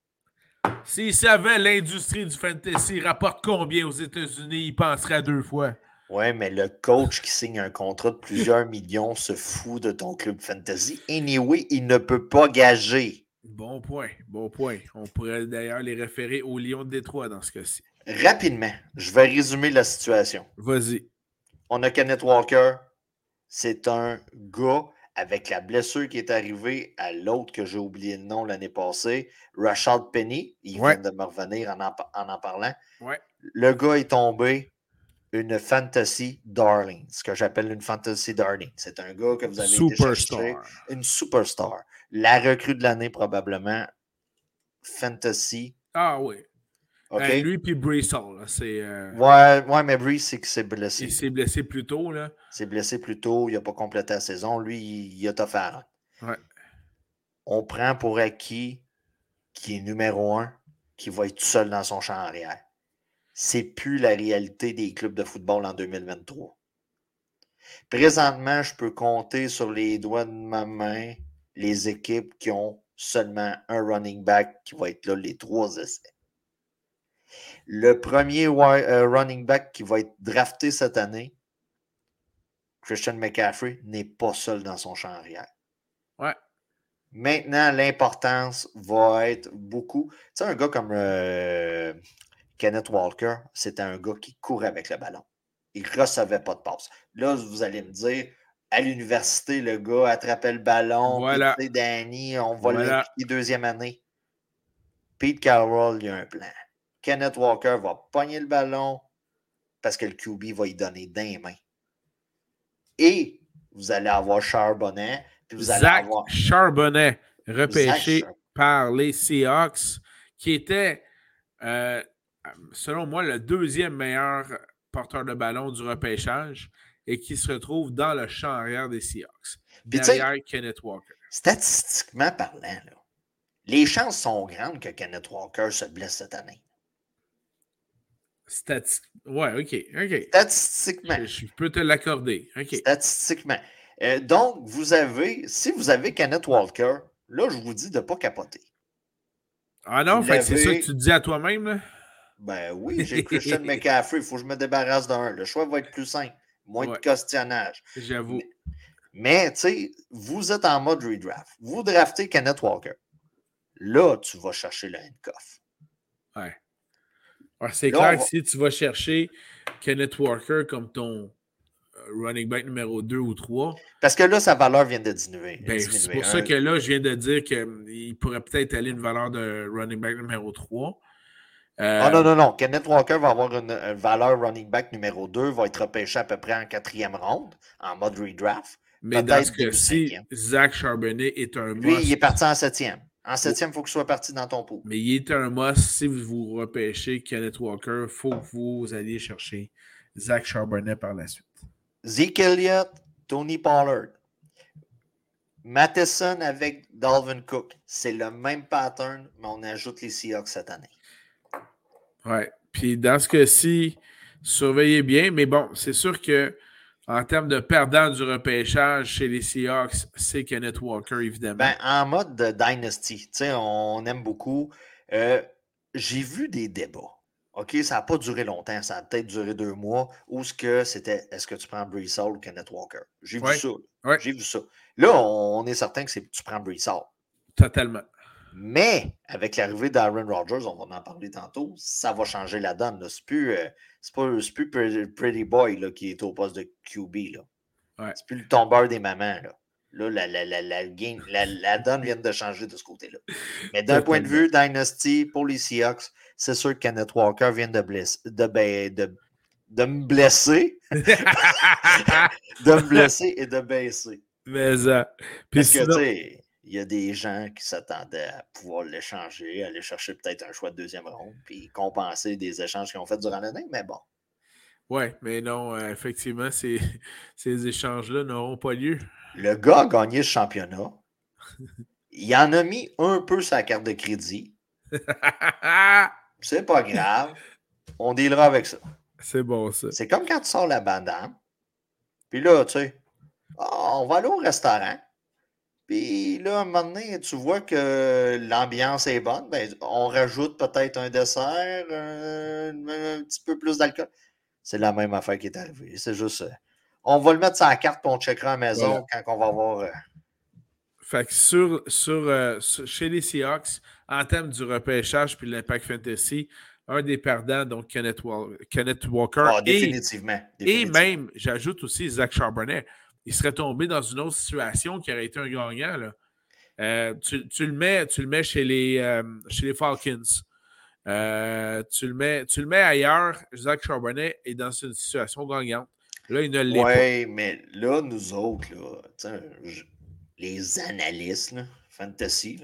S'ils savaient l'industrie du fantasy rapporte combien aux États-Unis, ils penseraient deux fois. Oui, mais le coach qui signe un contrat de plusieurs millions se fout de ton club fantasy. Anyway, il ne peut pas gager. Bon point, bon point. On pourrait d'ailleurs les référer au Lion de Détroit dans ce cas-ci. Rapidement, je vais résumer la situation. Vas-y. On a Kenneth Walker. C'est un gars avec la blessure qui est arrivée à l'autre que j'ai oublié le nom l'année passée, Rashad Penny. Il vient de me revenir en en, parlant. Ouais. Le gars est tombé une fantasy darling, ce que j'appelle une fantasy darling. C'est un gars que vous avez superstar. une superstar. La recrue de l'année probablement, fantasy. Ah oui. Ben, lui puis Brees c'est. Euh, ouais, ouais, mais Brees, c'est s'est blessé. Il s'est blessé plus tôt, là. Il s'est blessé plus tôt, il n'a pas complété la saison. Lui, il, a offert. Ouais. On prend pour acquis qui est numéro un, qui va être tout seul dans son champ arrière c'est plus la réalité des clubs de football en 2023. Présentement, je peux compter sur les doigts de ma main les équipes qui ont seulement un running back qui va être là les trois essais. Le premier euh, running back qui va être drafté cette année, Christian McCaffrey, n'est pas seul dans son champ arrière. Ouais. Maintenant, l'importance va être beaucoup. Tu sais, un gars comme euh, Kenneth Walker, c'était un gars qui courait avec le ballon. Il ne recevait pas de passe. Là, vous allez me dire, à l'université, le gars attrapait le ballon. Voilà. Danny, on va voilà. deuxième année. Pete Carroll, il y a un plan. Kenneth Walker va pogner le ballon parce que le QB va y donner d'un main. Et vous allez avoir Charbonnet. Puis vous allez Zach avoir... Charbonnet, repêché par les Seahawks, qui était euh, selon moi, le deuxième meilleur porteur de ballon du repêchage et qui se retrouve dans le champ arrière des Seahawks, derrière Kenneth Walker. Statistiquement parlant, les chances sont grandes que Kenneth Walker se blesse cette année. Statistiquement. Ouais, OK. ok. Statistiquement. Je, peux te l'accorder. Statistiquement. Euh, donc, vous avez, si vous avez Kenneth Walker, là, je vous dis de ne pas capoter. Ah non, c'est ça que tu dis à toi-même, ben oui, j'ai Christian *laughs* McCaffrey. Il faut que je me débarrasse d'un. Le choix va être plus simple. Moins de questionnage. J'avoue. Mais, tu sais, vous êtes en mode redraft. Vous draftez Kenneth Walker. Là, tu vas chercher le handcuff. Ouais. C'est clair que si tu vas chercher Kenneth Walker comme ton euh, running back numéro 2 ou 3. Parce que là, sa valeur vient de diminuer. Ben, c'est pour ça que là, je viens de dire qu'il pourrait peut-être aller une valeur de running back numéro 3. Ah non, non, non. Kenneth Walker va avoir une, valeur running back numéro 2, va être repêché à peu près en quatrième ronde, en mode redraft. Mais dans ce cas-ci, Zach Charbonnet est un Lui, il est parti en septième. En septième, il faut qu'il soit parti dans ton pot. Mais il est un must. Si vous repêchez Kenneth Walker, il faut que vous alliez chercher Zach Charbonnet par la suite. Zeke Elliott, Tony Pollard. Matheson avec Dalvin Cook. C'est le même pattern, mais on ajoute les Seahawks cette année. Oui. Puis dans ce cas-ci, surveillez bien, mais bon, c'est sûr que en termes de perdant du repêchage chez les Seahawks, c'est Kenneth Walker, évidemment. Ben, en mode de Dynasty, on aime beaucoup. Euh, j'ai vu des débats. OK, ça n'a pas duré longtemps, ça a peut-être duré deux mois, où ce que c'était est-ce que tu prends Brees Hall ou Kenneth Walker? J'ai vu ça. J'ai vu ça. Là, on est certain que tu prends Brees Hall. Totalement. Mais avec l'arrivée d'Aaron Rodgers, on va en parler tantôt, ça va changer la donne. C'est plus, euh, plus, plus Pretty Boy là, qui est au poste de QB. Là. C'est plus le tombeur des mamans. Là. Là, la, la, la, la, donne vient de changer de ce côté-là. Mais d'un point de vue Dynasty, pour les Seahawks, c'est sûr que Kenneth Walker vient de, blesser, de, de, de me blesser. *laughs* *laughs* de me blesser et de baisser. Mais ça. Euh, Parce que, tu sais, il y a des gens qui s'attendaient à pouvoir l'échanger, aller chercher peut-être un choix de deuxième ronde, puis compenser des échanges qu'ils ont fait durant l'année, mais bon. Oui, mais non, euh, effectivement, ces, *laughs* ces échanges-là n'auront pas lieu. Le gars a gagné le championnat. Il en a mis un peu sa carte de crédit. C'est pas grave. On dealera avec ça. *laughs* C'est bon, ça. C'est comme quand tu sors la bandane. Puis là, tu sais, on va aller au restaurant. Puis là, à un moment donné, tu vois que l'ambiance est bonne. Ben, on rajoute peut-être un dessert, un, petit peu plus d'alcool. C'est la même affaire qui est arrivée. C'est juste. On va le mettre sur la carte et on checkera à la maison quand on va voir. Euh, fait que sur, euh, sur, chez les Seahawks, en termes du repêchage puis l'Impact Fantasy, un des perdants, donc Kenneth, Walker. Ah, définitivement, et, même, j'ajoute aussi Zach Charbonnet. Il serait tombé dans une autre situation qui aurait été un gagnant. Là. Euh, tu, le mets, tu le mets chez les, chez les Falcons. tu, le mets, tu le mets ailleurs, Zach Charbonnet est dans une situation gagnante. Là, il ne l'est ouais, mais là, nous autres, les analystes, fantasy,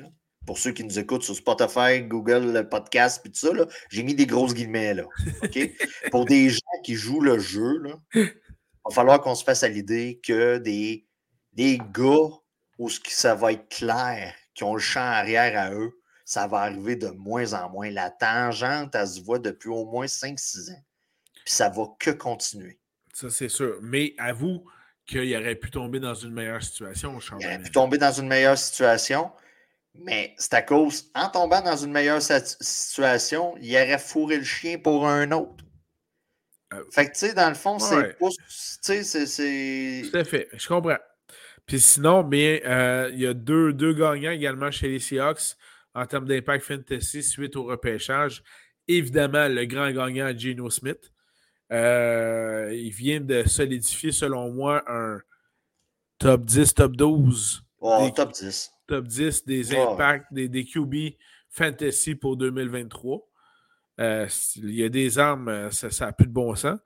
pour ceux qui nous écoutent sur Spotify, Google Podcast, puis tout ça, j'ai mis des grosses guillemets là. *laughs* pour des gens qui jouent le jeu, il va falloir qu'on se fasse à l'idée que des, des gars où ça va être clair, qui ont le champ arrière à eux, ça va arriver de moins en moins. La tangente, elle se voit depuis au moins 5-6 ans. Puis ça va que continuer. Ça, c'est sûr. Mais avoue qu'il aurait pu tomber dans une meilleure situation. Il aurait pu tomber dans une meilleure situation, mais c'est à cause, en tombant dans une meilleure situation, il aurait fourré le chien pour un autre. Euh, fait que, tu sais, dans le fond, c'est Tu sais, c'est. Tout à fait, je comprends. Puis sinon, bien, euh, il y a deux, deux gagnants également chez les Seahawks en termes d'impact fantasy suite au repêchage. Évidemment, le grand gagnant, Geno Smith. Euh, il vient de solidifier, selon moi, un top 10, top 12. des, top 10. Top 10 des impacts, des, des, QB fantasy pour 2023. Euh, il y a des armes, euh, ça n'a plus de bon sens.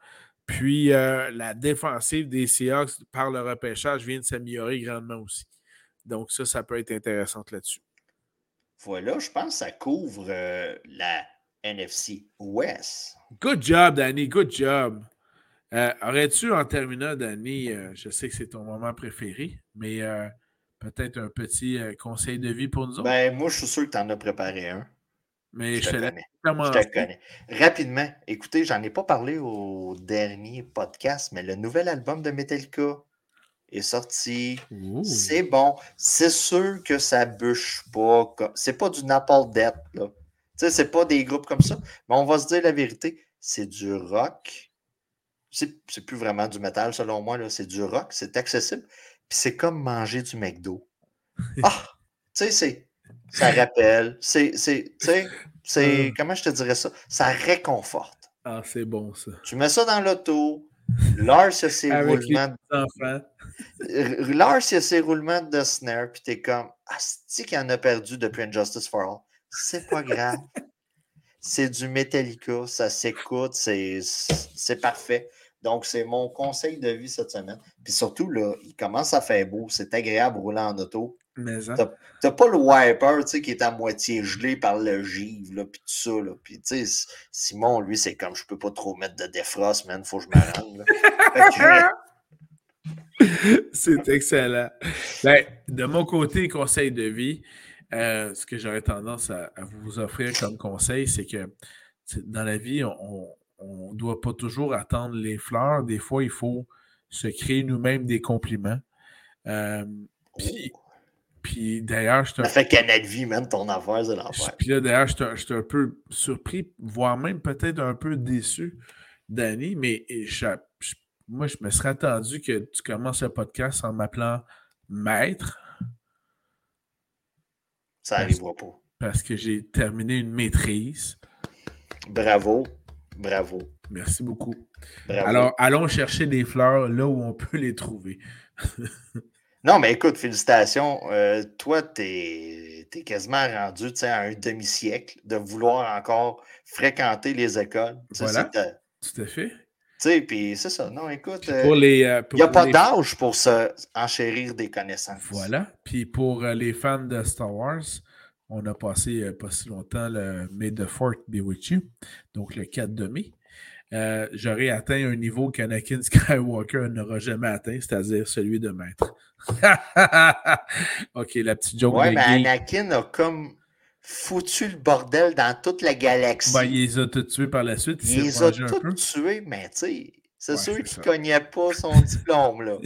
Puis la défensive des Seahawks par le repêchage vient de s'améliorer grandement aussi. Donc ça, ça peut être intéressant là-dessus. Voilà, je pense que ça couvre la NFC West. Good job, Danny. Good job. Euh, aurais-tu, en terminant, Danny, euh, je sais que c'est ton moment préféré, mais euh, peut-être un petit conseil de vie pour nous autres? Ben, moi, je suis sûr que tu en as préparé un. Mais je, te, connais. Je te connais. Rapidement, écoutez, j'en ai pas parlé au dernier podcast, mais le nouvel album de Metallica est sorti. C'est bon. C'est sûr que ça bûche pas. C'est pas du Napalm Death, là sais, c'est pas des groupes comme ça. Mais on va se dire la vérité, c'est du rock. C'est plus vraiment du métal, selon moi. C'est du rock, c'est accessible. Puis c'est comme manger du McDo. *laughs* Ah! tu sais, ça rappelle. C'est. C'est. Ah. Comment je te dirais ça? Ça réconforte. Ah, c'est bon, ça. Tu mets ça dans l'auto. Lars, il a ses roulements. De... Lars, il a ses roulements de snare, puis t'es comme. Ah, c'est qu'il en a perdu depuis Injustice for All. C'est pas grave. c'est du Metallica, ça s'écoute, c'est parfait. Donc, c'est mon conseil de vie cette semaine. Puis surtout, là, il commence à faire beau, c'est agréable rouler en auto. Mais hein? T'as pas le wiper, tu sais, qui est à moitié gelé par le givre, là, puis tout ça, là. Puis, tu sais, Simon, lui, c'est comme, je peux pas trop mettre de défrost, man, faut que je m'arrange, *laughs* c'est excellent. Ben, de mon côté, conseil de vie, euh, ce que j'aurais tendance à, vous offrir comme conseil, c'est que dans la vie, on ne doit pas toujours attendre les fleurs. Des fois, il faut se créer nous-mêmes des compliments. Euh, puis, puis d'ailleurs, je Ça fait Canal Vie, même ton affaire, c'est l'enfer. Puis là, d'ailleurs, je suis un peu surpris, voire même peut-être un peu déçu, Danny, mais moi, je me serais attendu que tu commences le podcast en m'appelant maître ça n'arrivera pas. parce que j'ai terminé une maîtrise. Bravo. Bravo. Merci beaucoup. Alors, allons chercher des fleurs là où on peut les trouver. *laughs* non, mais écoute, félicitations. Euh, toi, tu es, quasiment rendu à un demi-siècle de vouloir encore fréquenter les écoles. Voilà. Tout à fait. Tu sais, puis c'est ça. Non, écoute, euh, euh, il n'y a pas d'âge pour se enchérir des connaissances. Voilà. Puis pour les fans de Star Wars, on a passé pas si longtemps le May the Fort be with you, donc le 4 de mai. Euh, j'aurais atteint un niveau qu'Anakin Skywalker n'aura jamais atteint, c'est-à-dire celui de maître. *laughs* ok, la petite joke. Ouais, mais Anakin a comme foutu le bordel dans toute la galaxie. Ben, il les a tous tués par la suite. Il, les a tous tués, mais tu sais, c'est sûr qu'il ne cognait pas son *laughs* diplôme, là.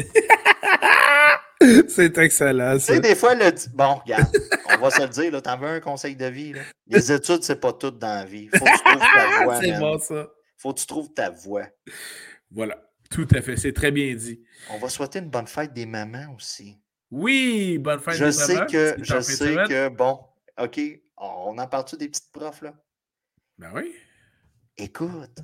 *laughs* c'est excellent, ça. Tu sais, des fois, le... bon, regarde, on va se le dire, t'en veux un conseil de vie, là? Les études, c'est pas tout dans la vie. Faut que tu trouves ta voie, C'est bon, ça faut que tu trouves ta voix. Voilà, tout à fait. C'est très bien dit. On va souhaiter une bonne fête des mamans aussi. Oui, bonne fête je des sais mamans. Que, je sais que, bon, OK, on en parle-tu des petites profs, là? Ben oui. Écoute,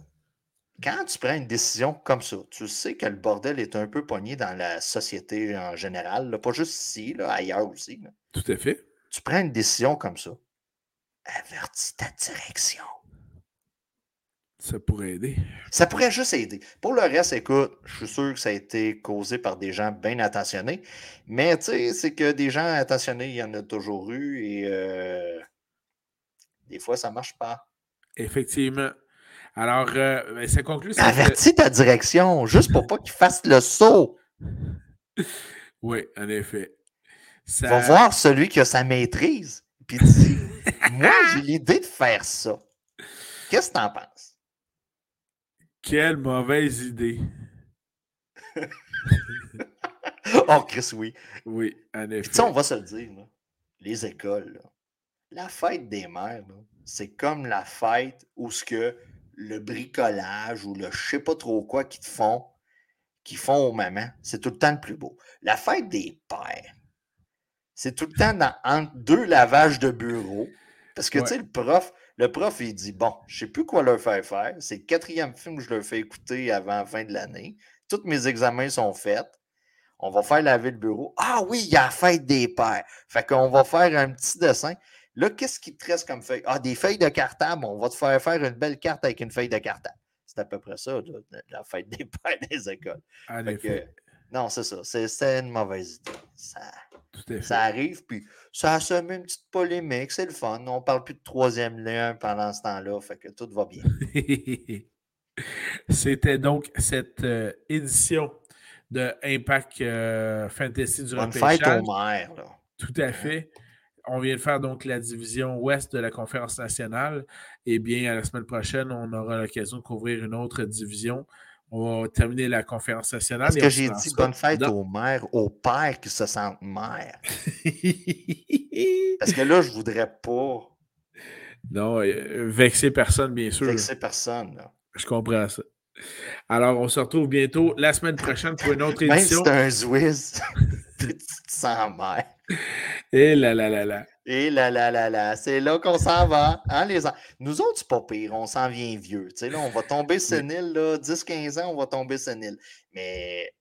quand tu prends une décision comme ça, tu sais que le bordel est un peu pogné dans la société en général, pas juste ici, là, ailleurs aussi. Tout à fait. Tu prends une décision comme ça, avertis ta direction. Ça pourrait aider. Ça pourrait juste aider. Pour le reste, écoute, je suis sûr que ça a été causé par des gens bien attentionnés. Mais tu sais, c'est que des gens attentionnés, il y en a toujours eu et euh, des fois, ça ne marche pas. Effectivement. Alors, euh, ben, ça conclut. Avertis ta direction, juste pour pas qu'il fasse le saut. *laughs* Oui, en effet. Ça... Va voir celui qui a sa maîtrise, puis dit *laughs* Moi, j'ai l'idée de faire ça. Qu'est-ce que tu en penses? Quelle mauvaise idée. *laughs* oh, Chris, oui. Oui, en effet. on va se le dire, les écoles, la fête des mères, c'est comme la fête où ce que le bricolage ou le je sais pas trop quoi qu'ils te font, qui font aux mamans, c'est tout le temps le plus beau. La fête des pères, c'est tout le temps dans, entre deux lavages de bureau. Parce que, tu sais, le prof, le prof, il dit Bon, je ne sais plus quoi leur faire faire. C'est le quatrième film que je leur fais écouter avant la fin de l'année. Tous mes examens sont faits. On va faire laver le bureau. Ah oui, il y a la fête des pères. Fait qu'on va faire un petit dessin. Là, qu'est-ce qui te reste comme feuille? Ah, des feuilles de cartable. On va te faire faire une belle carte avec une feuille de cartable. C'est à peu près ça, la fête des *laughs* pères des écoles. Non, c'est ça. C'est une mauvaise idée. Ça, ça arrive, puis ça a semé une petite polémique, c'est le fun. On ne parle plus de troisième lien pendant ce temps-là, fait que tout va bien. *laughs* C'était donc cette euh, édition de Impact euh, Fantasy du Bonne fête aux mères, là. Tout à fait. On vient de faire donc la division ouest de la conférence nationale. Eh bien, la semaine prochaine, on aura l'occasion de couvrir une autre division. On va terminer la conférence nationale. Est-ce que j'ai dit bonne fête aux mères, aux pères qui se sentent mères? *laughs* Parce que là, je voudrais pas. Non, euh, vexer personne, bien sûr. Vexer personne, là. Je comprends ça. Alors, on se retrouve bientôt la semaine prochaine pour une autre édition. c'est un Zwiz, *laughs* tu te sens mère. Et là là là là. Et là, là, là, là, c'est là qu'on s'en va. Hein, les... Nous autres, c'est pas pire, on s'en vient vieux. là, on va tomber *laughs* sénile, 10-15 ans, on va tomber sénile. Mais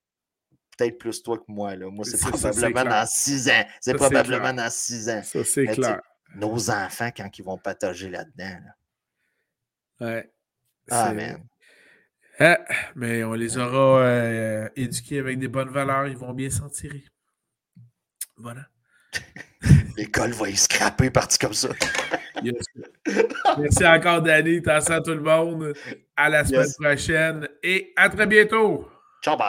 peut-être plus toi que moi. Là. Moi, c'est probablement dans 6 ans. C'est probablement dans 6 ans. Ça, c'est clair. Nos enfants, quand ils vont patager là-dedans. Ouais. Ah, man. Ah, mais on les aura euh, éduqués avec des bonnes valeurs. Ils vont bien s'en tirer. Voilà. *laughs* L'école va y scraper, parti comme ça. *laughs* Merci encore, Danny. T'en à tout le monde. À la semaine prochaine et à très bientôt. Ciao, bye.